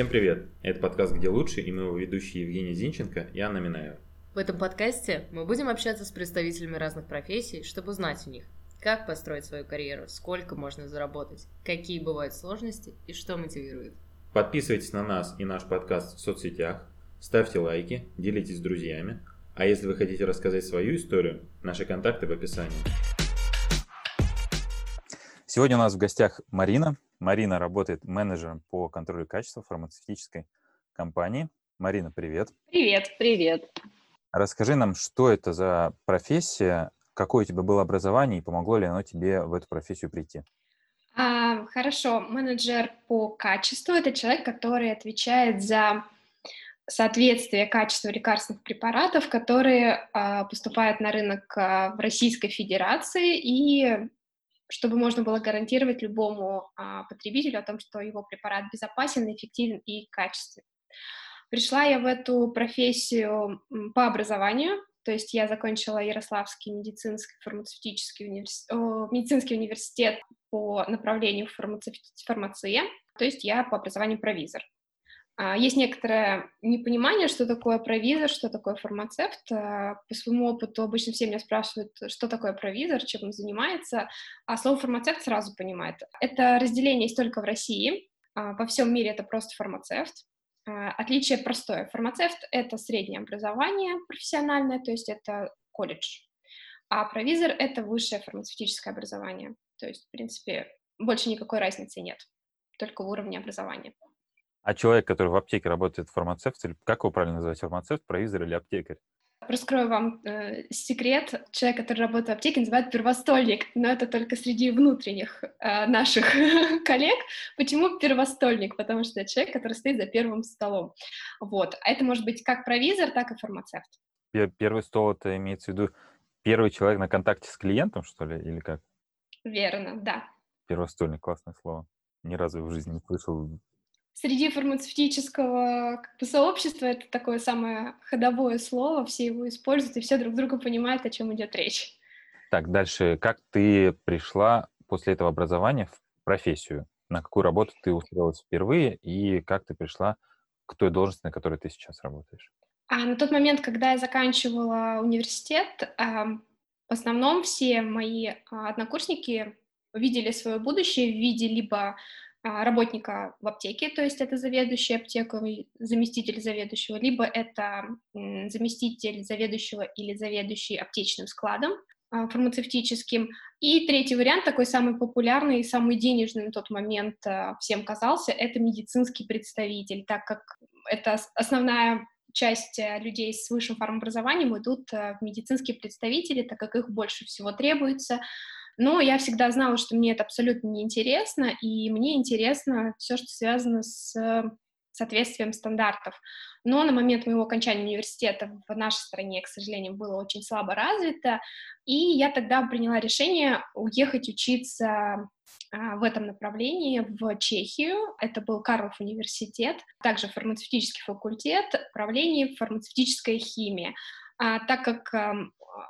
Всем привет! Это подкаст «Где лучше» и мы его ведущие Евгений Зинченко и Анна Минаева. В этом подкасте мы будем общаться с представителями разных профессий, чтобы узнать у них, как построить свою карьеру, сколько можно заработать, какие бывают сложности и что мотивирует. Подписывайтесь на нас и наш подкаст в соцсетях, ставьте лайки, делитесь с друзьями, а если вы хотите рассказать свою историю, наши контакты в описании. Сегодня у нас в гостях Марина. Марина работает менеджером по контролю качества фармацевтической компании. Марина, привет. Привет, привет. Расскажи нам, что это за профессия, какое у тебя было образование и помогло ли оно тебе в эту профессию прийти? А, хорошо, менеджер по качеству – это человек, который отвечает за соответствие качества лекарственных препаратов, которые а, поступают на рынок а, в Российской Федерации и чтобы можно было гарантировать любому а, потребителю о том, что его препарат безопасен, эффективен и качественный. Пришла я в эту профессию по образованию, то есть я закончила Ярославский медицинский фармацевтический университет, медицинский университет по направлению фармация, то есть я по образованию провизор. А, есть некоторое непонимание, что такое провизор, что такое фармацевт. А, по своему опыту обычно все меня спрашивают, что такое провизор, чем он занимается, а слово фармацевт сразу понимает. Это разделение есть только в России, а, во всем мире это просто фармацевт. Отличие простое. Фармацевт — это среднее образование профессиональное, то есть это колледж, а провизор — это высшее фармацевтическое образование. То есть, в принципе, больше никакой разницы нет, только в уровне образования. А человек, который в аптеке работает, фармацевт, или как его правильно называть, фармацевт, провизор или аптекарь? Раскрою вам э, секрет. Человек, который работает в аптеке, называют первостольник, но это только среди внутренних э, наших коллег. Почему первостольник? Потому что это человек, который стоит за первым столом. Вот. А это может быть как провизор, так и фармацевт. Первый стол, это имеется в виду первый человек на контакте с клиентом, что ли, или как? Верно, да. Первостольник, классное слово. Ни разу в жизни не слышал среди фармацевтического как бы, сообщества это такое самое ходовое слово, все его используют, и все друг друга понимают, о чем идет речь. Так, дальше. Как ты пришла после этого образования в профессию? На какую работу ты устроилась впервые, и как ты пришла к той должности, на которой ты сейчас работаешь? А на тот момент, когда я заканчивала университет, в основном все мои а, однокурсники видели свое будущее в виде либо работника в аптеке, то есть это заведующий аптекой, заместитель заведующего, либо это заместитель заведующего или заведующий аптечным складом а, фармацевтическим. И третий вариант, такой самый популярный и самый денежный на тот момент а, всем казался, это медицинский представитель, так как это основная часть э, людей с высшим фармобразованием идут э, в медицинские представители, так как их больше всего требуется, но я всегда знала, что мне это абсолютно неинтересно, и мне интересно все, что связано с соответствием стандартов. Но на момент моего окончания университета в нашей стране, к сожалению, было очень слабо развито, и я тогда приняла решение уехать учиться а, в этом направлении в Чехию. Это был Карлов университет, также фармацевтический факультет, управление фармацевтической химии. А, так как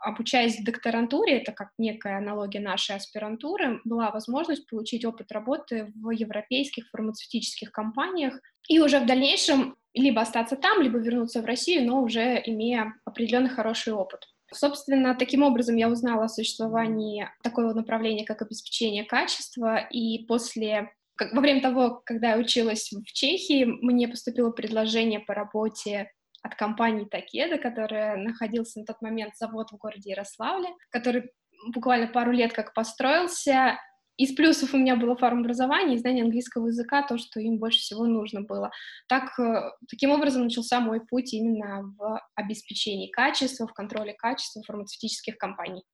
обучаясь в докторантуре, это как некая аналогия нашей аспирантуры, была возможность получить опыт работы в европейских фармацевтических компаниях и уже в дальнейшем либо остаться там, либо вернуться в Россию, но уже имея определенный хороший опыт. Собственно, таким образом я узнала о существовании такого направления, как обеспечение качества, и после во время того, когда я училась в Чехии, мне поступило предложение по работе от компании Такеда, которая находился на тот момент завод в городе Ярославле, который буквально пару лет как построился. Из плюсов у меня было фармобразование и знание английского языка, то, что им больше всего нужно было. Так, э, таким образом начался мой путь именно в обеспечении качества, в контроле качества фармацевтических компаний.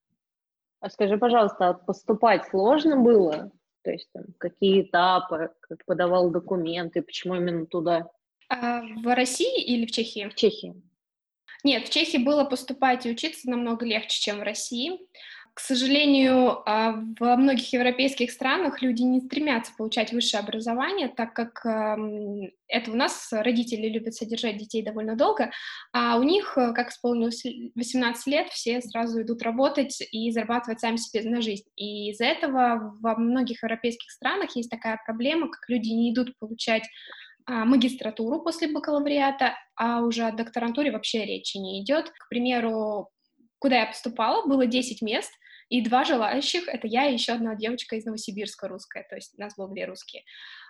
А скажи, пожалуйста, а поступать сложно было? То есть там, какие этапы, как подавал документы, почему именно туда? А, в России или в Чехии? В Чехии. Нет, в Чехии было поступать и учиться намного легче, чем в России. К сожалению, а, во многих европейских странах люди не стремятся получать высшее образование, так как это у нас родители любят содержать детей довольно долго, а у них, э, как исполнилось 18 лет, все сразу идут работать и зарабатывать сами себе на жизнь. И из-за этого во многих европейских странах есть такая проблема, как люди не идут получать магистратуру после бакалавриата, а уже о докторантуре вообще речи не идет. К примеру, куда я поступала, было 10 мест, и два желающих — это я и еще одна девочка из Новосибирска русская, то есть нас было две русские.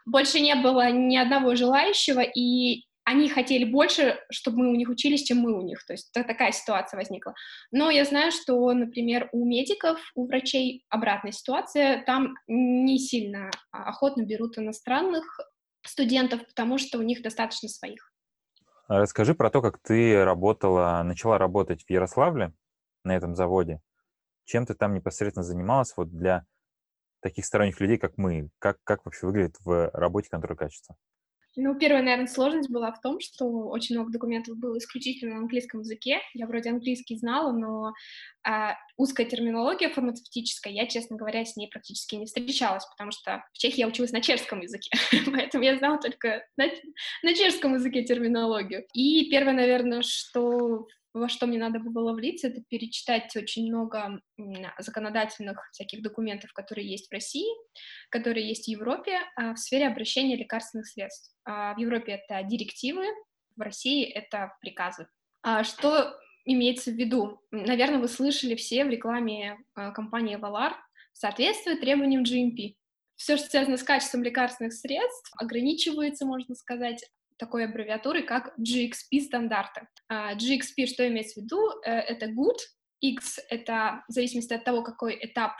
Больше не было ни одного желающего, и они хотели больше, чтобы мы у них учились, чем мы у них. То есть такая ситуация возникла. Но я знаю, что, например, у медиков, у врачей обратная ситуация. Там не сильно охотно берут иностранных студентов, потому что у них достаточно своих. Расскажи про то, как ты работала, начала работать в Ярославле на этом заводе. Чем ты там непосредственно занималась вот для таких сторонних людей, как мы? Как, как вообще выглядит в работе контроль качества? Ну, первая, наверное, сложность была в том, что очень много документов было исключительно на английском языке. Я вроде английский знала, но а, узкая терминология фармацевтическая, я, честно говоря, с ней практически не встречалась, потому что в Чехии я училась на чешском языке, поэтому я знала только на, на чешском языке терминологию. И первое, наверное, что во что мне надо было влиться, это перечитать очень много законодательных всяких документов, которые есть в России, которые есть в Европе а, в сфере обращения лекарственных средств. А, в Европе это директивы, в России это приказы. А что имеется в виду? Наверное, вы слышали все в рекламе компании Valar соответствует требованиям GMP. Все, что связано с качеством лекарственных средств, ограничивается, можно сказать, такой аббревиатуры, как GXP стандарты. Uh, GXP, что имеется в виду? Uh, это good, X — это в зависимости от того, какой этап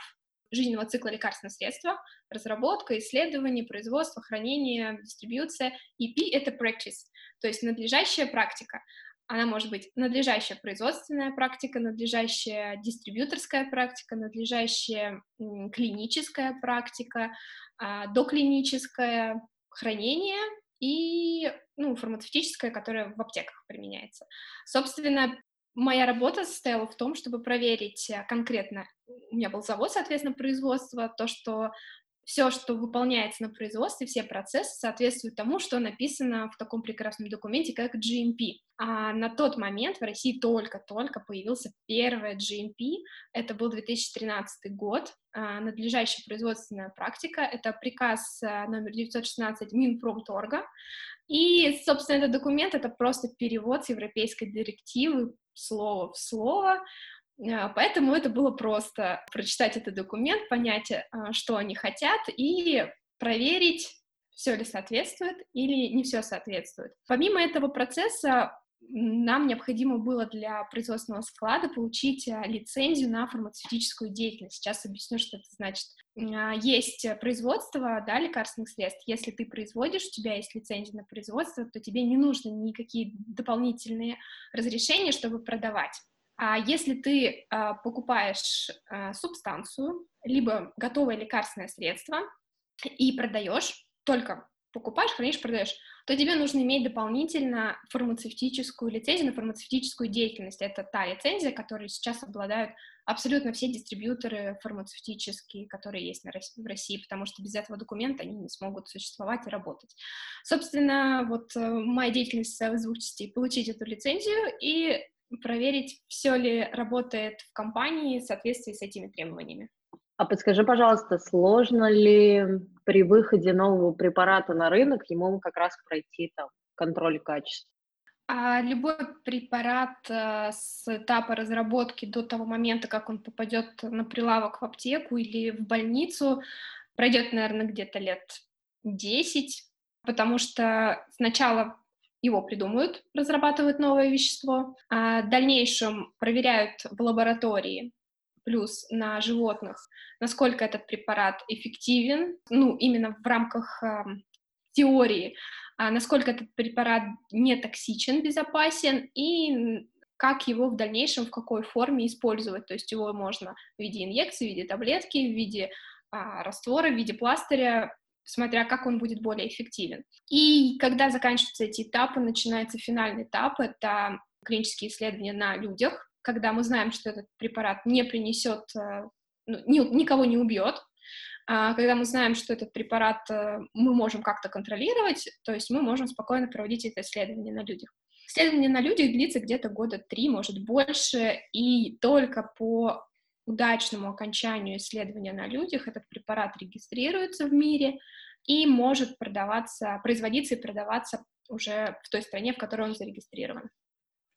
жизненного цикла лекарственного средства, разработка, исследование, производство, хранение, дистрибьюция, и P — это practice, то есть надлежащая практика. Она может быть надлежащая производственная практика, надлежащая дистрибьюторская практика, надлежащая клиническая практика, а, доклиническое хранение и ну, фармацевтическая, которая в аптеках применяется. Собственно, моя работа состояла в том, чтобы проверить э, конкретно, у меня был завод, соответственно, производства, то, что все, что выполняется на производстве, все процессы соответствуют тому, что написано в таком прекрасном документе, как GMP. А на тот момент в России только-только появился первый GMP, это был 2013 год, а, надлежащая производственная практика, это приказ а, номер 916 Минпромторга, и, собственно, этот документ — это просто перевод с европейской директивы слово в слово, Поэтому это было просто прочитать этот документ, понять, а, что они хотят, и проверить, все ли соответствует или не все соответствует. Помимо этого процесса, нам необходимо было для производственного склада получить а, лицензию на фармацевтическую деятельность. Сейчас объясню, что это значит. Есть производство да, лекарственных средств. Если ты производишь, у тебя есть лицензия на производство, то тебе не нужны никакие дополнительные разрешения, чтобы продавать. А если ты а, покупаешь а, субстанцию, либо готовое лекарственное средство и продаешь, только покупаешь, хранишь, продаешь, то тебе нужно иметь дополнительно фармацевтическую лицензию на фармацевтическую деятельность. Это та лицензия, которой сейчас обладают абсолютно все дистрибьюторы фармацевтические, которые есть в России, потому что без этого документа они не смогут существовать и работать. Собственно, вот э, моя деятельность в двух частей — получить эту лицензию и проверить, все ли работает в компании в соответствии с этими требованиями. А подскажи, пожалуйста, сложно ли при выходе нового препарата на рынок ему как раз пройти там контроль качества? А любой препарат э, с этапа разработки до того момента, как он попадет на прилавок в аптеку или в больницу, пройдет, наверное, где-то лет 10, потому что сначала его придумают, разрабатывают новое вещество, а в дальнейшем проверяют в лаборатории, плюс на животных, насколько этот препарат эффективен, ну, именно в рамках э, теории, а насколько этот препарат не токсичен, безопасен, и как его в дальнейшем, в какой форме использовать. То есть его можно в виде инъекции, в виде таблетки, в виде а, раствора, в виде пластыря смотря как он будет более эффективен. И когда заканчиваются эти этапы, начинается финальный этап, это клинические исследования на людях, когда мы знаем, что этот препарат не принесет, э, ну, ни, никого не убьет, а когда мы знаем, что этот препарат э, мы можем как-то контролировать, то есть мы можем спокойно проводить это исследование на людях. Исследование на людях длится где-то года три, может больше, и только по удачному окончанию исследования на людях этот препарат регистрируется в мире, и может продаваться, производиться и продаваться уже в той стране, в которой он зарегистрирован.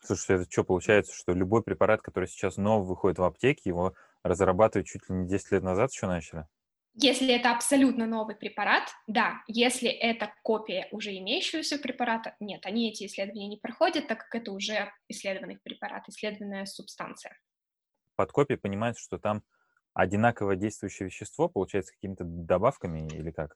Слушай, это что получается, что любой препарат, который сейчас новый выходит в аптеке, его разрабатывать чуть ли не 10 лет назад еще начали? Если это абсолютно новый препарат, да. Если это копия уже имеющегося препарата, нет, они эти исследования не проходят, так как это уже исследованный препарат, исследованная субстанция. Под копией понимается, что там одинаково действующее вещество, получается, какими-то добавками или как?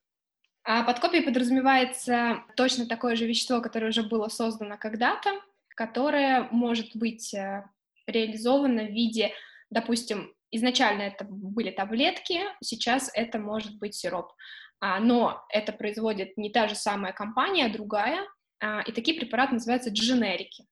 А под копией подразумевается точно такое же вещество, которое уже было создано когда-то, которое может быть э, реализовано в виде, допустим, изначально это были таблетки, сейчас это может быть сироп. А, но это производит не та же самая компания, а другая, а, и такие препараты называются дженерики.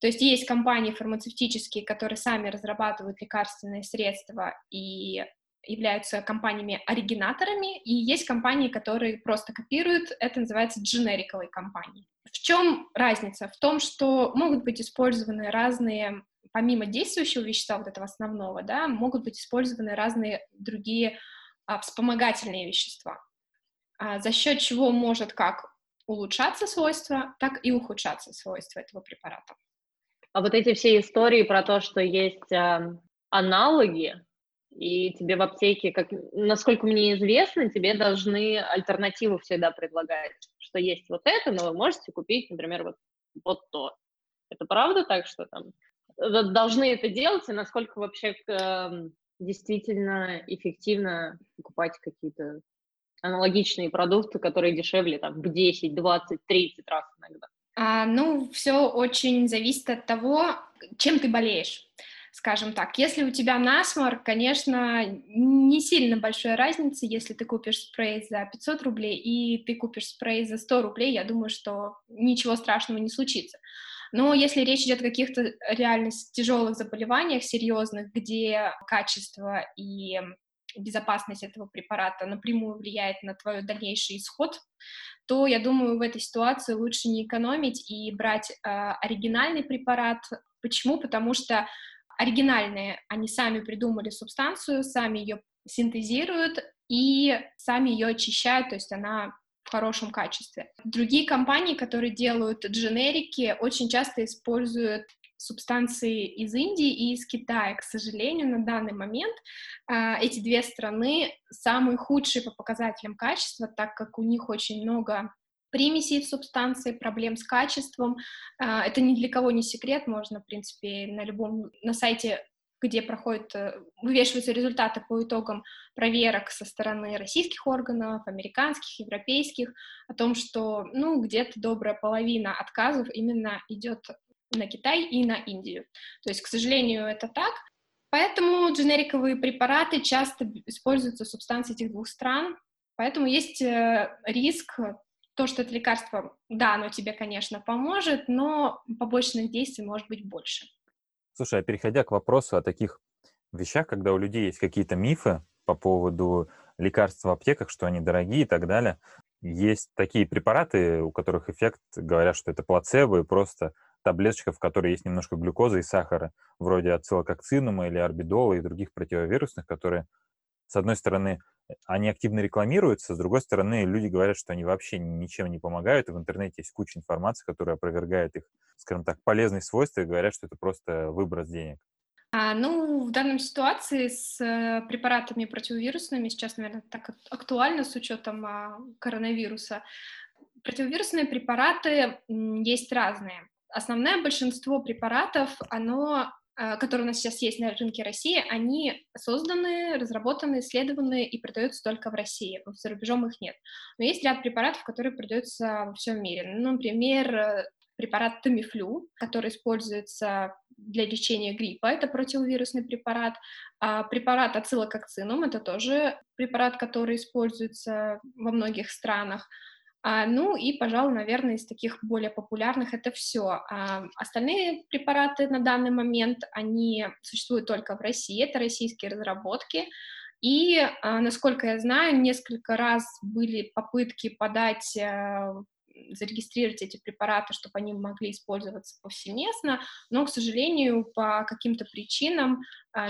То есть есть компании фармацевтические, которые сами разрабатывают лекарственные средства и являются компаниями-оригинаторами, и есть компании, которые просто копируют, это называется дженериковой компанией. В чем разница? В том, что могут быть использованы разные, помимо действующего вещества, вот этого основного, да, могут быть использованы разные другие а, вспомогательные вещества, а, за счет чего может как улучшаться свойства, так и ухудшаться свойства этого препарата. А вот эти все истории про то, что есть э, аналоги, и тебе в аптеке, как, насколько мне известно, тебе должны альтернативу всегда предлагать, что есть вот это, но вы можете купить, например, вот, вот то. Это правда так, что там должны это делать, и насколько вообще э, действительно эффективно покупать какие-то аналогичные продукты, которые дешевле там в 10, 20, 30 раз иногда? А, ну, все очень зависит от того, чем ты болеешь скажем так. Если у тебя насморк, конечно, не сильно большая разница, если ты купишь спрей за 500 рублей и ты купишь спрей за 100 рублей, я думаю, что ничего страшного не случится. Но если речь идет о каких-то реально тяжелых заболеваниях, серьезных, где качество и безопасность этого препарата напрямую влияет на твой дальнейший исход, то я думаю, в этой ситуации лучше не экономить и брать э, оригинальный препарат. Почему? Потому что оригинальные, они сами придумали субстанцию, сами ее синтезируют и сами ее очищают, то есть она в хорошем качестве. Другие компании, которые делают дженерики, очень часто используют субстанции из Индии и из Китая. К сожалению, на данный момент э, эти две страны самые худшие по показателям качества, так как у них очень много примесей в субстанции, проблем с качеством. А, это ни для кого не секрет, можно, в принципе, на любом, на сайте где проходят, э, вывешиваются результаты по итогам проверок со стороны российских органов, американских, европейских, о том, что, ну, где-то добрая половина отказов именно идет на Китай и на Индию. То есть, к сожалению, это так. Поэтому дженериковые препараты часто используются субстанции этих двух стран, поэтому есть э, риск то, что это лекарство, да, оно тебе, конечно, поможет, но побочных действий может быть больше. Слушай, а переходя к вопросу о таких вещах, когда у людей есть какие-то мифы по поводу лекарств в аптеках, что они дорогие и так далее, есть такие препараты, у которых эффект, говорят, что это плацебо и просто таблеточка, в которой есть немножко глюкозы и сахара, вроде ацилококцинума или орбидола и других противовирусных, которые, с одной стороны, они активно рекламируются, с другой стороны, люди говорят, что они вообще ничем не помогают, и в интернете есть куча информации, которая опровергает их, скажем так, полезные свойства, и говорят, что это просто выброс денег. А, ну, в данной ситуации с э, препаратами противовирусными сейчас, наверное, так актуально с учетом а, коронавируса. Противовирусные препараты есть разные. Основное большинство препаратов, оно а, которые у нас сейчас есть на рынке России, они созданы, разработаны, исследованы и продаются только в России. За рубежом их нет. Но есть ряд препаратов, которые продаются во всем мире. Ну, например, э, препарат Тамифлю, который используется для лечения гриппа, это противовирусный препарат. А препарат ацилококцинум, это тоже препарат, который используется во многих странах. А, ну и, пожалуй, наверное, из таких более популярных это все. А, остальные препараты на данный момент, они существуют только в России, это российские разработки. И, а, насколько я знаю, несколько раз были попытки подать а, зарегистрировать эти препараты, чтобы они могли использоваться повсеместно, но, к сожалению, по каким-то причинам,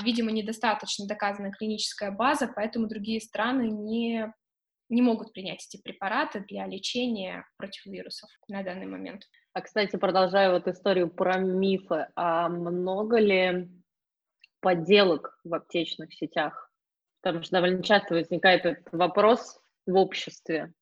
видимо, недостаточно доказана клиническая база, поэтому другие страны не не могут принять эти препараты для лечения против вирусов на данный момент. А, кстати, продолжая вот историю про мифы, а много ли подделок в аптечных сетях? Потому что довольно часто возникает этот вопрос в обществе.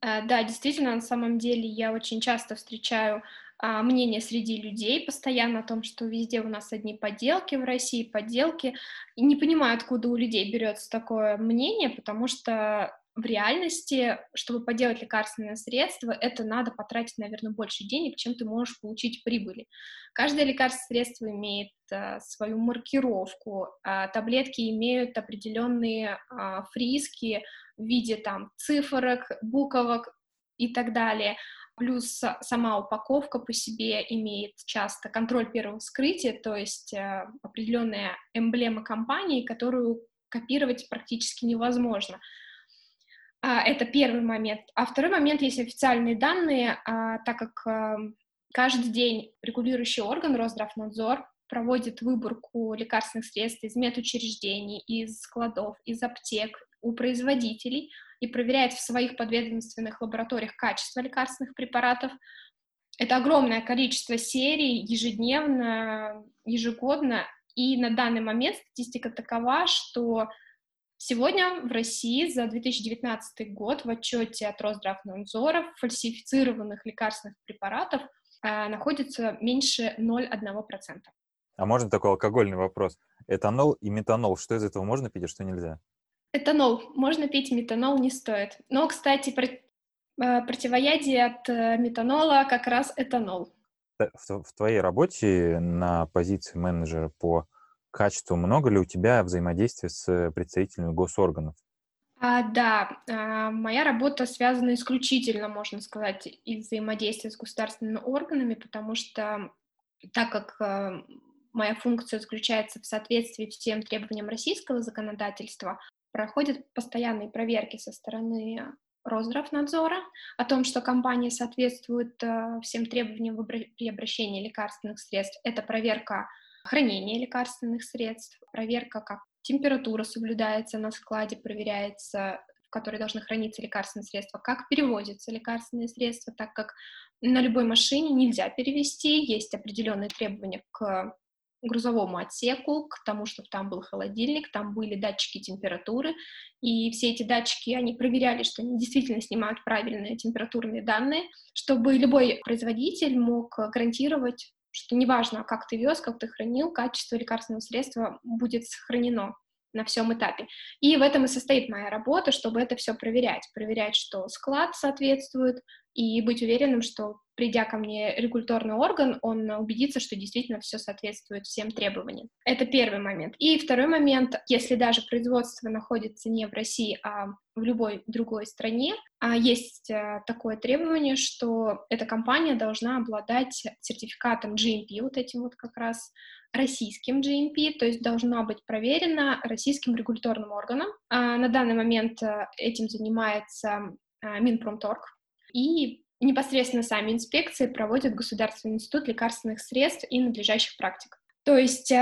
А, да, действительно, на самом деле я очень часто встречаю а, мнение среди людей постоянно о том, что везде у нас одни подделки в России, подделки. И не понимаю, откуда у людей берется такое мнение, потому что в реальности, чтобы поделать лекарственное средство, это надо потратить, наверное, больше денег, чем ты можешь получить прибыли. Каждое лекарственное средство имеет а, свою маркировку, а, таблетки имеют определенные а, фриски в виде там цифрок, буквок и так далее. Плюс сама упаковка по себе имеет часто контроль первого вскрытия, то есть а, определенная эмблема компании, которую копировать практически невозможно. А, это первый момент. А второй момент, есть официальные данные, а, так как а, каждый день регулирующий орган Росздравнадзор проводит выборку лекарственных средств из медучреждений, из складов, из аптек у производителей и проверяет в своих подведомственных лабораториях качество лекарственных препаратов. Это огромное количество серий ежедневно, ежегодно, и на данный момент статистика такова, что Сегодня в России за 2019 год в отчете от Росздравнадзора фальсифицированных лекарственных препаратов э, находится меньше 0,1%. А можно такой алкогольный вопрос? Этанол и метанол, что из этого можно пить, а что нельзя? Этанол можно пить, метанол не стоит. Но, кстати, про, э, противоядие от э, метанола как раз этанол. В, в твоей работе на позиции менеджера по качеству, много ли у тебя взаимодействия с представителями госорганов? А, да, а, моя работа связана исключительно, можно сказать, из взаимодействия с государственными органами, потому что так как а, моя функция заключается в соответствии всем требованиям российского законодательства, проходят постоянные проверки со стороны Росздравнадзора о том, что компания соответствует э, всем требованиям при обращении лекарственных средств. Это проверка хранение лекарственных средств, проверка, как температура соблюдается на складе, проверяется, в которой должны храниться лекарственные средства, как перевозятся лекарственные средства, так как на любой машине нельзя перевести, есть определенные требования к грузовому отсеку, к тому, чтобы там был холодильник, там были датчики температуры, и все эти датчики, они проверяли, что они действительно снимают правильные температурные данные, чтобы любой производитель мог гарантировать что неважно, как ты вез, как ты хранил, качество лекарственного средства будет сохранено на всем этапе. И в этом и состоит моя работа, чтобы это все проверять. Проверять, что склад соответствует, и быть уверенным, что придя ко мне регуляторный орган, он убедится, что действительно все соответствует всем требованиям. Это первый момент. И второй момент, если даже производство находится не в России, а в любой другой стране, а есть э, такое требование, что эта компания должна обладать сертификатом GMP, вот этим вот как раз российским GMP, то есть должна быть проверена российским регуляторным органом. А на данный момент э, этим занимается э, Минпромторг, и непосредственно сами инспекции проводят Государственный институт лекарственных средств и надлежащих практик. То есть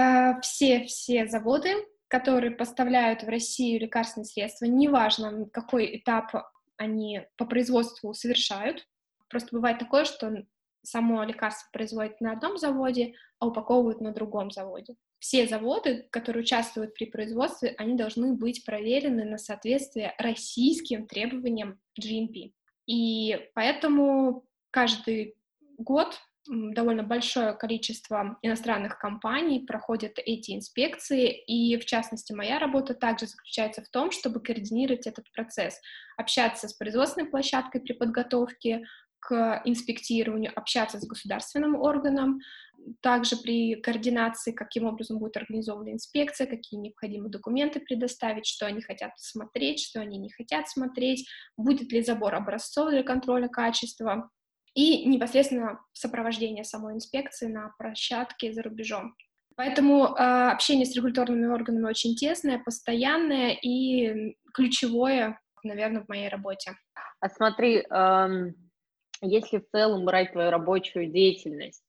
все-все заводы, которые поставляют в Россию лекарственные средства, неважно, какой этап они по производству совершают. Просто бывает такое, что само лекарство производят на одном заводе, а упаковывают на другом заводе. Все заводы, которые участвуют при производстве, они должны быть проверены на соответствие российским требованиям GMP. И поэтому каждый год довольно большое количество иностранных компаний проходят эти инспекции, и в частности моя работа также заключается в том, чтобы координировать этот процесс, общаться с производственной площадкой при подготовке к инспектированию, общаться с государственным органом, также при координации, каким образом будет организована инспекция, какие необходимы документы предоставить, что они хотят смотреть, что они не хотят смотреть, будет ли забор образцов для контроля качества, и непосредственно сопровождение самой инспекции на площадке за рубежом. Поэтому э, общение с регуляторными органами очень тесное, постоянное и ключевое, наверное, в моей работе. А смотри, эм, если в целом брать твою рабочую деятельность,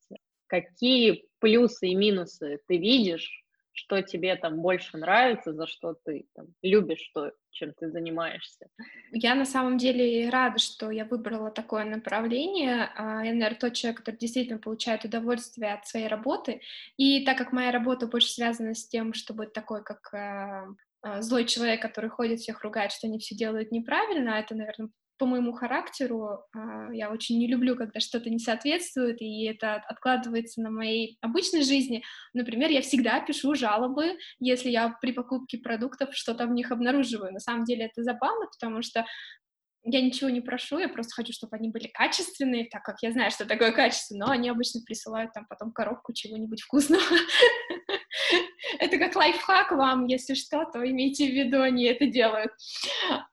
какие плюсы и минусы ты видишь что тебе там больше нравится, за что ты там, любишь, что, чем ты занимаешься. Я на самом деле рада, что я выбрала такое направление. А, я, наверное, тот человек, который действительно получает удовольствие от своей работы. И так как моя работа больше связана с тем, чтобы такой, как а, а, злой человек, который ходит, всех ругает, что они все делают неправильно, это, наверное, по моему характеру а, я очень не люблю, когда что-то не соответствует, и это откладывается на моей обычной жизни. Например, я всегда пишу жалобы, если я при покупке продуктов что-то в них обнаруживаю. На самом деле это забавно, потому что я ничего не прошу, я просто хочу, чтобы они были качественные, так как я знаю, что такое качество, но они обычно присылают там потом коробку чего-нибудь вкусного. Это как лайфхак вам, если что, то имейте в виду, они это делают.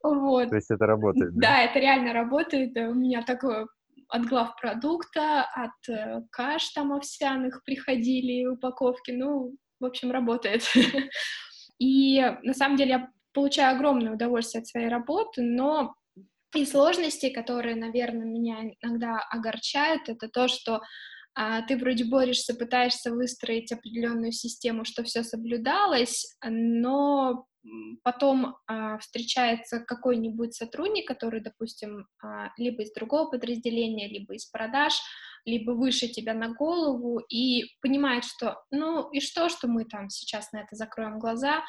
Вот. То есть это работает, да? Да, это реально работает. У меня такое от глав продукта, от э, каш там овсяных приходили упаковки, ну, в общем, работает. И на самом деле я получаю огромное удовольствие от своей работы, но и сложности, которые, наверное, меня иногда огорчают, это то, что ты вроде борешься, пытаешься выстроить определенную систему, что все соблюдалось, но потом а, встречается какой-нибудь сотрудник, который, допустим, а, либо из другого подразделения, либо из продаж, либо выше тебя на голову, и понимает, что, ну, и что, что мы там сейчас на это закроем глаза,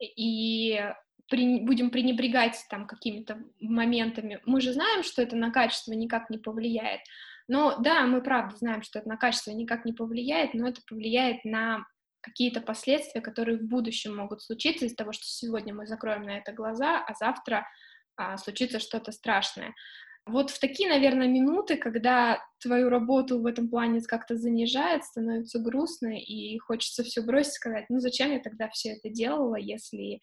и при, будем пренебрегать там какими-то моментами. Мы же знаем, что это на качество никак не повлияет. Но да, мы правда знаем, что это на качество никак не повлияет, но это повлияет на какие-то последствия, которые в будущем могут случиться из-за того, что сегодня мы закроем на это глаза, а завтра а, случится что-то страшное. Вот в такие, наверное, минуты, когда твою работу в этом плане как-то занижает, становится грустно, и хочется все бросить, сказать, ну зачем я тогда все это делала, если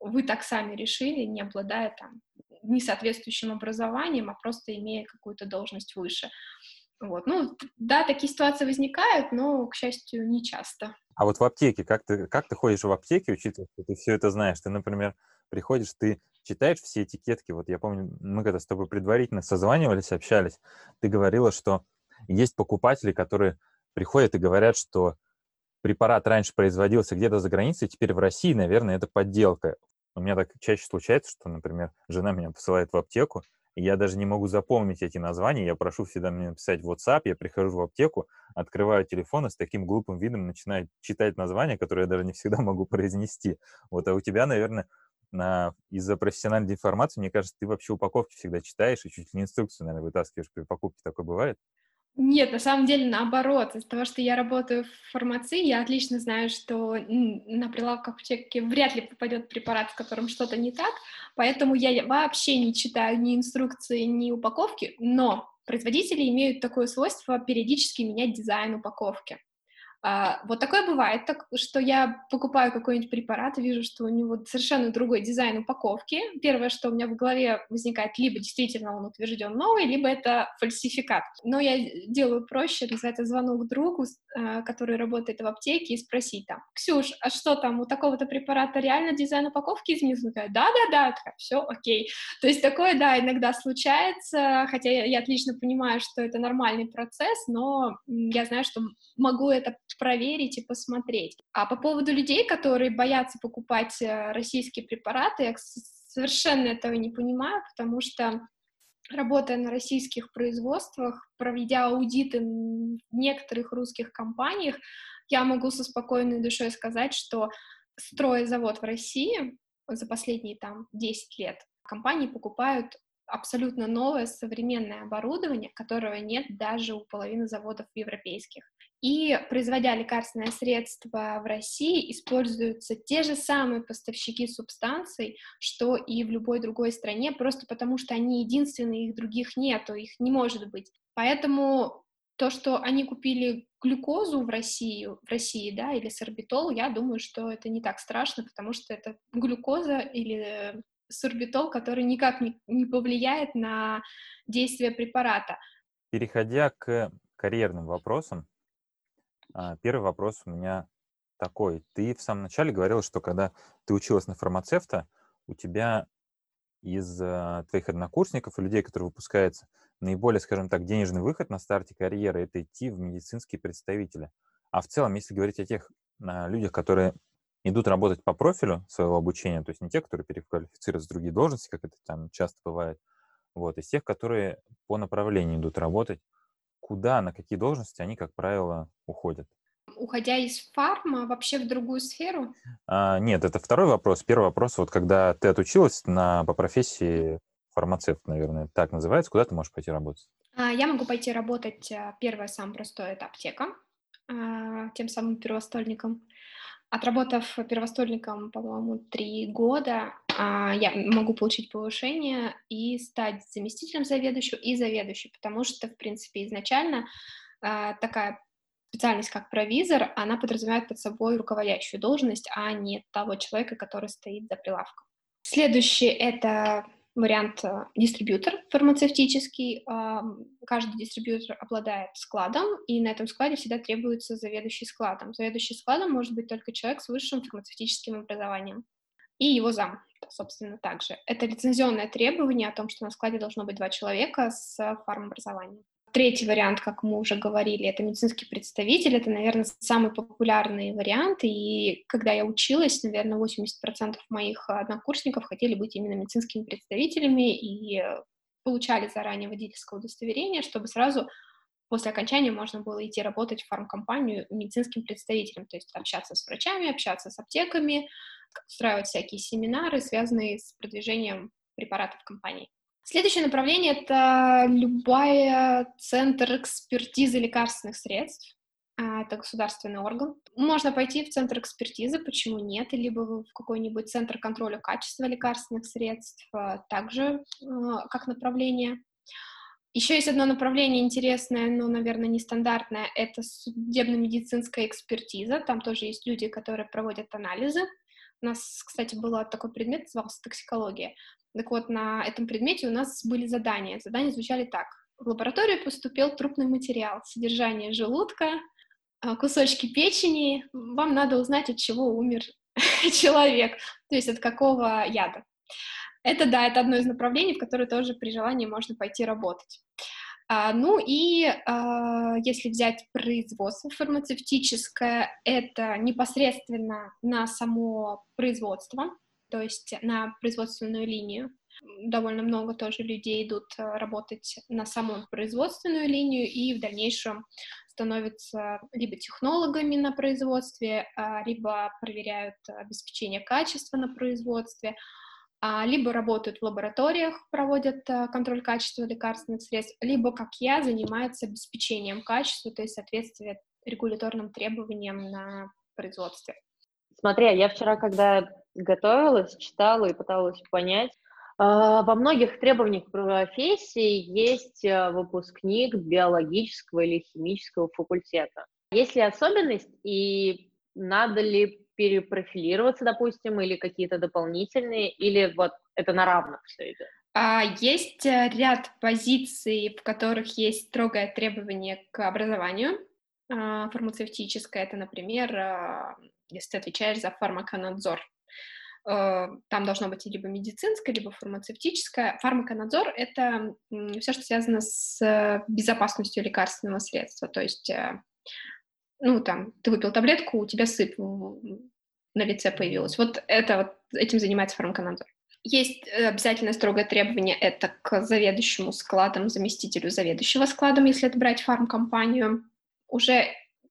вы так сами решили, не обладая там несоответствующим образованием, а просто имея какую-то должность выше. Вот. Ну, да, такие ситуации возникают, но, к счастью, не часто. А вот в аптеке, как ты, как ты ходишь в аптеке, учитывая, что ты все это знаешь? Ты, например, приходишь, ты читаешь все этикетки. Вот я помню, мы когда с тобой предварительно созванивались, общались, ты говорила, что есть покупатели, которые приходят и говорят, что препарат раньше производился где-то за границей, теперь в России, наверное, это подделка. У меня так чаще случается, что, например, жена меня посылает в аптеку, и я даже не могу запомнить эти названия, я прошу всегда мне написать в WhatsApp, я прихожу в аптеку, открываю телефон и с таким глупым видом начинаю читать названия, которые я даже не всегда могу произнести. Вот, а у тебя, наверное, на... из-за профессиональной информации, мне кажется, ты вообще упаковки всегда читаешь и чуть ли не инструкцию, наверное, вытаскиваешь при покупке. Такое бывает? Нет, на самом деле наоборот. Из-за того, что я работаю в фармации, я отлично знаю, что на прилавках аптеки вряд ли попадет препарат, в котором что-то не так, поэтому я вообще не читаю ни инструкции, ни упаковки, но производители имеют такое свойство периодически менять дизайн упаковки. А, вот такое бывает, так, что я покупаю какой-нибудь препарат и вижу, что у него совершенно другой дизайн упаковки. Первое, что у меня в голове возникает, либо действительно он утвержден новый, либо это фальсификат. Но я делаю проще, называется звонок другу, а, который работает в аптеке, и спросить там, Ксюш, а что там, у такого-то препарата реально дизайн упаковки изменился? Да-да-да, все окей. То есть такое, да, иногда случается, хотя я, я отлично понимаю, что это нормальный процесс, но я знаю, что могу это проверить и посмотреть. А по поводу людей, которые боятся покупать э, российские препараты, я совершенно этого не понимаю, потому что работая на российских производствах, проведя аудиты в некоторых русских компаниях, я могу со спокойной душой сказать, что строя завод в России за последние там 10 лет, компании покупают абсолютно новое современное оборудование, которого нет даже у половины заводов европейских. И производя лекарственное средство в России, используются те же самые поставщики субстанций, что и в любой другой стране, просто потому что они единственные, их других нету, их не может быть. Поэтому то, что они купили глюкозу в России, в России, да, или сорбитол, я думаю, что это не так страшно, потому что это глюкоза или сорбитол, который никак не, повлияет на действие препарата. Переходя к карьерным вопросам, а, первый вопрос у меня такой. Ты в самом начале говорил, что когда ты училась на фармацевта, у тебя из а, твоих однокурсников и людей, которые выпускаются, наиболее, скажем так, денежный выход на старте карьеры – это идти в медицинские представители. А в целом, если говорить о тех на людях, которые идут работать по профилю своего обучения, то есть не те, которые переквалифицируются в другие должности, как это там часто бывает, вот, из тех, которые по направлению идут работать, куда, на какие должности они, как правило, уходят? Уходя из фарма вообще в другую сферу? А, нет, это второй вопрос. Первый вопрос, вот когда ты отучилась на, по профессии фармацевт, наверное, так называется, куда ты можешь пойти работать? А, я могу пойти работать, а, первое, самое простое, это аптека, а, тем самым первостольником. Отработав первостольником, по-моему, три года, я могу получить повышение и стать заместителем заведующего и заведующей, потому что, в принципе, изначально такая специальность, как провизор, она подразумевает под собой руководящую должность, а не того человека, который стоит за прилавком. Следующий — это вариант э, дистрибьютор фармацевтический. Каждый дистрибьютор обладает складом, и на этом складе всегда требуется заведующий складом. Заведующий складом может быть только человек с высшим фармацевтическим образованием. И его зам, собственно, также. Это лицензионное требование о том, что на складе должно быть два человека с фармобразованием. Третий вариант, как мы уже говорили, это медицинский представитель. Это, наверное, самый популярный вариант. И когда я училась, наверное, 80% моих однокурсников хотели быть именно медицинскими представителями и получали заранее водительское удостоверение, чтобы сразу после окончания можно было идти работать в фармкомпанию медицинским представителем, то есть общаться с врачами, общаться с аптеками, устраивать всякие семинары, связанные с продвижением препаратов компании. Следующее направление — это любая центр экспертизы лекарственных средств. А, это государственный орган. Можно пойти в центр экспертизы, почему нет, либо в какой-нибудь центр контроля качества лекарственных средств, а, также а, как направление. Еще есть одно направление интересное, но, наверное, нестандартное, это судебно-медицинская экспертиза. Там тоже есть люди, которые проводят анализы. У нас, кстати, был такой предмет, назывался токсикология. Так вот, на этом предмете у нас были задания. Задания звучали так. В лабораторию поступил трупный материал, содержание желудка, а, кусочки печени. Вам надо узнать, от чего умер человек, то есть от какого яда. Это, да, это одно из направлений, в которое тоже при желании можно пойти работать. А, ну и а, если взять производство фармацевтическое, это непосредственно на само производство, то есть на производственную линию. Довольно много тоже людей идут э, работать на саму производственную линию и в дальнейшем становятся либо технологами на производстве, а, либо проверяют обеспечение качества на производстве, а, либо работают в лабораториях, проводят э, контроль качества лекарственных средств, либо, как я, занимаются обеспечением качества, то есть соответствие регуляторным требованиям на производстве. Смотри, а я вчера, когда готовилась, читала и пыталась понять, а, во многих требованиях профессии есть э, выпускник биологического или химического факультета. Есть ли особенность и надо ли перепрофилироваться, допустим, или какие-то дополнительные, или вот это на равных все идет? А, есть э, ряд позиций, в которых есть строгое требование к образованию а, фармацевтическое. Это, например, если ты отвечаешь за фармаконадзор. Э, там должно быть либо медицинское, либо фармацевтическое. Фармаконадзор — это все, что связано с безопасностью лекарственного средства. То есть, э, ну, там, ты выпил таблетку, у тебя сыпь на лице появилась. Вот это вот этим занимается фармаконадзор. Есть э, обязательно строгое требование, это к заведующему складом, заместителю заведующего складом, если это брать фармкомпанию. Уже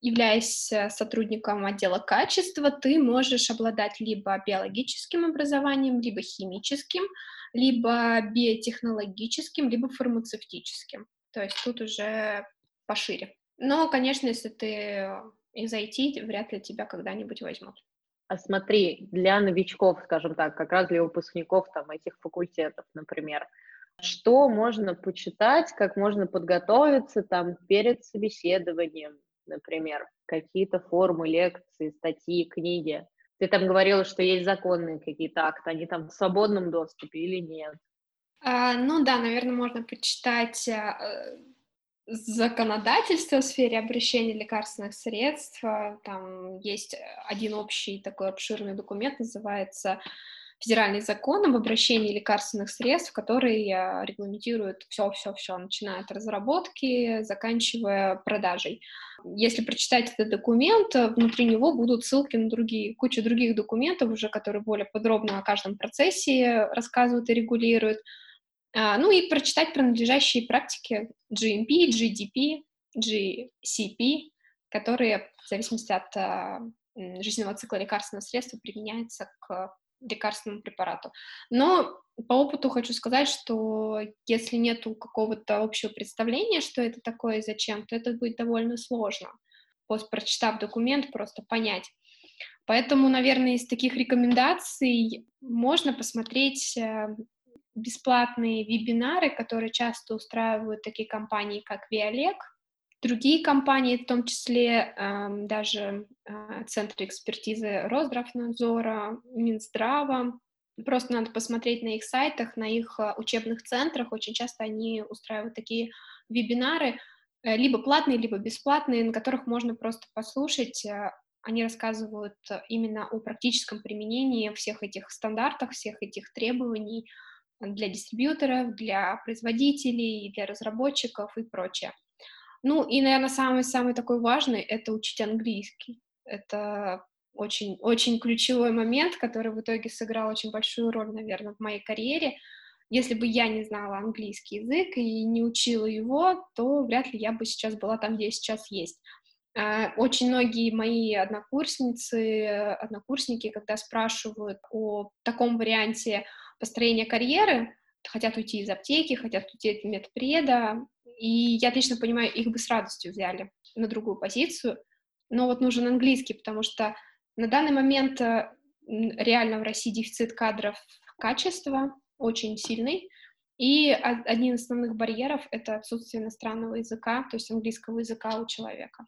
являясь э, сотрудником отдела качества, ты можешь обладать либо биологическим образованием, либо химическим, либо биотехнологическим, либо фармацевтическим. То есть тут уже пошире. Но, конечно, если ты из IT, вряд ли тебя когда-нибудь возьмут. А смотри, для новичков, скажем так, как раз для выпускников там этих факультетов, например, что можно почитать, как можно подготовиться там перед собеседованием, например, какие-то формы, лекции, статьи, книги. Ты там говорила, что есть законные какие-то акты, они там в свободном доступе или нет? А, ну да, наверное, можно почитать а, законодательство в сфере обращения лекарственных средств. Там есть один общий такой обширный документ, называется федеральный закон об обращении лекарственных средств, который э, регламентирует все-все-все, начиная от разработки, заканчивая продажей. Если прочитать этот документ, внутри него будут ссылки на другие, кучу других документов уже, которые более подробно о каждом процессе рассказывают и регулируют. А, ну и прочитать принадлежащие практики GMP, GDP, GCP, которые в зависимости от а, жизненного цикла лекарственного средства применяются к лекарственному препарату. Но по опыту хочу сказать, что если нет какого-то общего представления, что это такое и зачем, то это будет довольно сложно, после прочитав документ, просто понять. Поэтому, наверное, из таких рекомендаций можно посмотреть э, бесплатные вебинары, которые часто устраивают такие компании, как Виолек, другие компании, в том числе э, даже э, Центр экспертизы Росздравнадзора, Минздрава. Просто надо посмотреть на их сайтах, на их э, учебных центрах. Очень часто они устраивают такие вебинары, э, либо платные, либо бесплатные, на которых можно просто послушать. Они рассказывают именно о практическом применении всех этих стандартов, всех этих требований для дистрибьюторов, для производителей, для разработчиков и прочее. Ну и, наверное, самый-самый такой важный — это учить английский. Это очень, очень ключевой момент, который в итоге сыграл очень большую роль, наверное, в моей карьере. Если бы я не знала английский язык и не учила его, то вряд ли я бы сейчас была там, где я сейчас есть. А, очень многие мои однокурсницы, однокурсники, когда спрашивают о таком варианте построения карьеры, хотят уйти из аптеки, хотят уйти от медпреда, и я отлично понимаю, их бы с радостью взяли на другую позицию, но вот нужен английский, потому что на данный момент э, реально в России дефицит кадров качества очень сильный, и один из основных барьеров — это отсутствие иностранного языка, то есть английского языка у человека.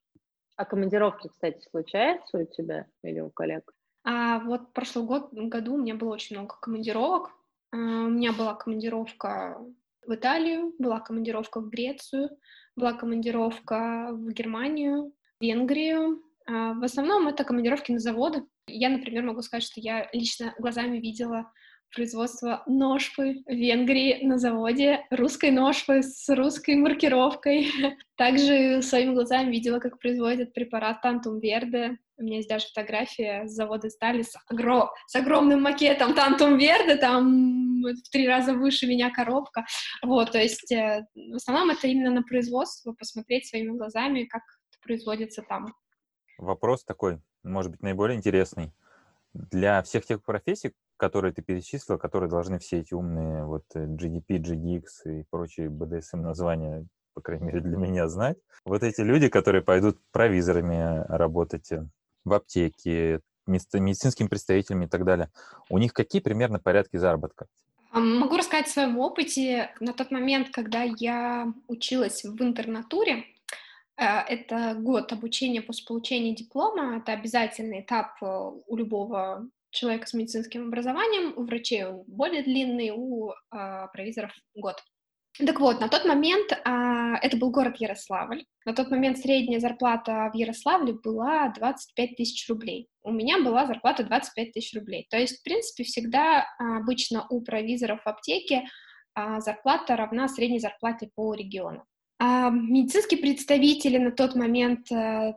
А командировки, кстати, случаются у тебя или у коллег? А вот в прошлом год, году у меня было очень много командировок. А, у меня была командировка в Италию, была командировка в Грецию, была командировка в Германию, в Венгрию. А, в основном это командировки на заводы. Я, например, могу сказать, что я лично глазами видела производство ножпы в Венгрии на заводе, русской ножпы с русской маркировкой. Также своими глазами видела, как производят препарат Тантум Верде. У меня есть даже фотография с завода стали с, огро... с огромным макетом Тантум Верде, там в три раза выше меня коробка. Вот, то есть э, в основном это именно на производство, посмотреть своими глазами, как это производится там. Вопрос такой, может быть, наиболее интересный. Для всех тех профессий, которые ты перечислил, которые должны все эти умные вот GDP, э, GDX и прочие BDSM названия, по крайней мере, для меня знать. Вот эти люди, которые пойдут провизорами работать э, в аптеке, медицинскими представителями и так далее, у них какие примерно порядки заработка? Могу рассказать о своем опыте. На тот момент, когда я училась в интернатуре, э, это год обучения после получения диплома, это обязательный этап у любого человека с медицинским образованием, у врачей он более длинный, у а, провизоров год. Так вот, на тот момент, а, это был город Ярославль, на тот момент средняя зарплата в Ярославле была 25 тысяч рублей. У меня была зарплата 25 тысяч рублей. То есть, в принципе, всегда а, обычно у провизоров в аптеке а, зарплата равна средней зарплате по региону. А медицинские представители на тот момент а,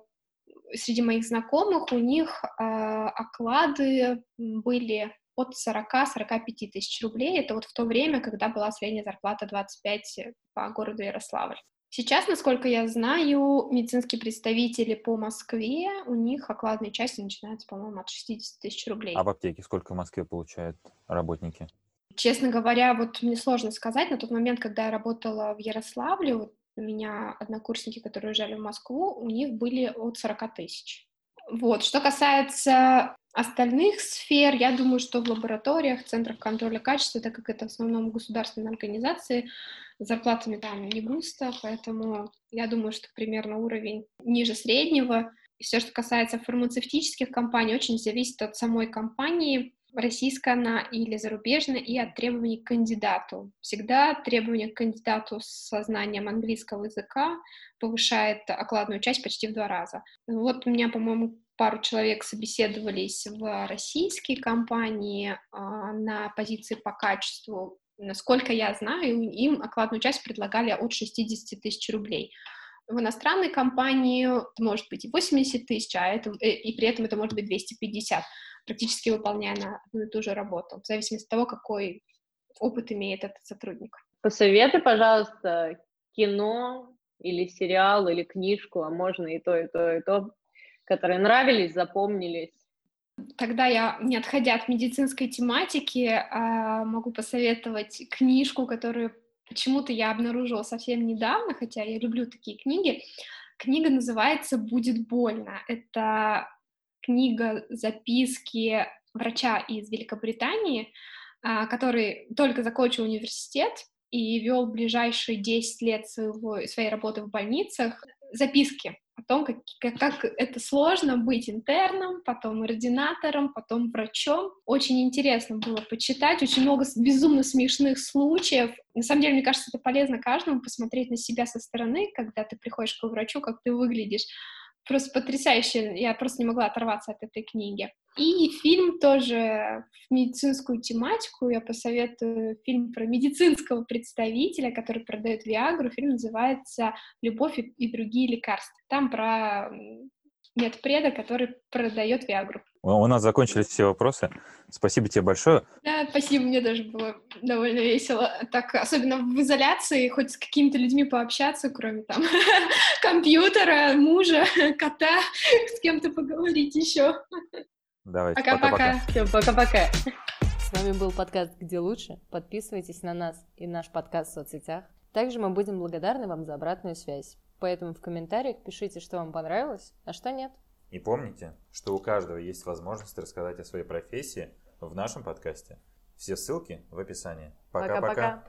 среди моих знакомых у них э, оклады были от 40-45 тысяч рублей. Это вот в то время, когда была средняя зарплата 25 по городу Ярославль. Сейчас, насколько я знаю, медицинские представители по Москве, у них окладные части начинаются, по-моему, от 60 тысяч рублей. А в аптеке сколько в Москве получают работники? Честно говоря, вот мне сложно сказать. На тот момент, когда я работала в Ярославле, вот у меня однокурсники, которые уезжали в Москву, у них были от 40 тысяч. Вот. Что касается остальных сфер, я думаю, что в лабораториях, центрах контроля качества, так как это в основном государственные организации, зарплатами там не густо, поэтому я думаю, что примерно уровень ниже среднего. И все, что касается фармацевтических компаний, очень зависит от самой компании, российская она или зарубежная, и от требований к кандидату. Всегда требования к кандидату с знанием английского языка повышает окладную часть почти в два раза. Вот у меня, по-моему, пару человек собеседовались в российские компании а, на позиции по качеству. Насколько я знаю, им окладную часть предлагали от 60 тысяч рублей. В иностранной компании это может быть и 80 тысяч, а это, э, и при этом это может быть 250, практически выполняя на одну и ту же работу, в зависимости от того, какой опыт имеет этот сотрудник. Посоветуй, пожалуйста, кино или сериал, или книжку, а можно и то, и то, и то, которые нравились, запомнились. Тогда я, не отходя от медицинской тематики, а, могу посоветовать книжку, которую почему-то я обнаружила совсем недавно, хотя я люблю такие книги. Книга называется «Будет больно». Это книга записки врача из Великобритании, а, который только закончил университет и вел ближайшие 10 лет своего, своей работы в больницах записки о том, как, как, это сложно быть интерном, потом ординатором, потом врачом. Очень интересно было почитать, очень много безумно смешных случаев. На самом деле, мне кажется, это полезно каждому посмотреть на себя со стороны, когда ты приходишь к врачу, как ты выглядишь просто потрясающе. Я просто не могла оторваться от этой книги. И фильм тоже в медицинскую тематику. Я посоветую фильм про медицинского представителя, который продает Виагру. Фильм называется «Любовь и другие лекарства». Там про медпреда, который продает Виагру. У нас закончились все вопросы. Спасибо тебе большое. Да, спасибо, мне даже было довольно весело. Так, особенно в изоляции, хоть с какими-то людьми пообщаться, кроме там компьютера, мужа, кота, с кем-то поговорить еще. Давайте, пока-пока. Все, пока-пока. С вами был подкаст «Где лучше?». Подписывайтесь на нас и наш подкаст в соцсетях. Также мы будем благодарны вам за обратную связь. Поэтому в комментариях пишите, что вам понравилось, а что нет. И помните, что у каждого есть возможность рассказать о своей профессии в нашем подкасте. Все ссылки в описании. Пока-пока.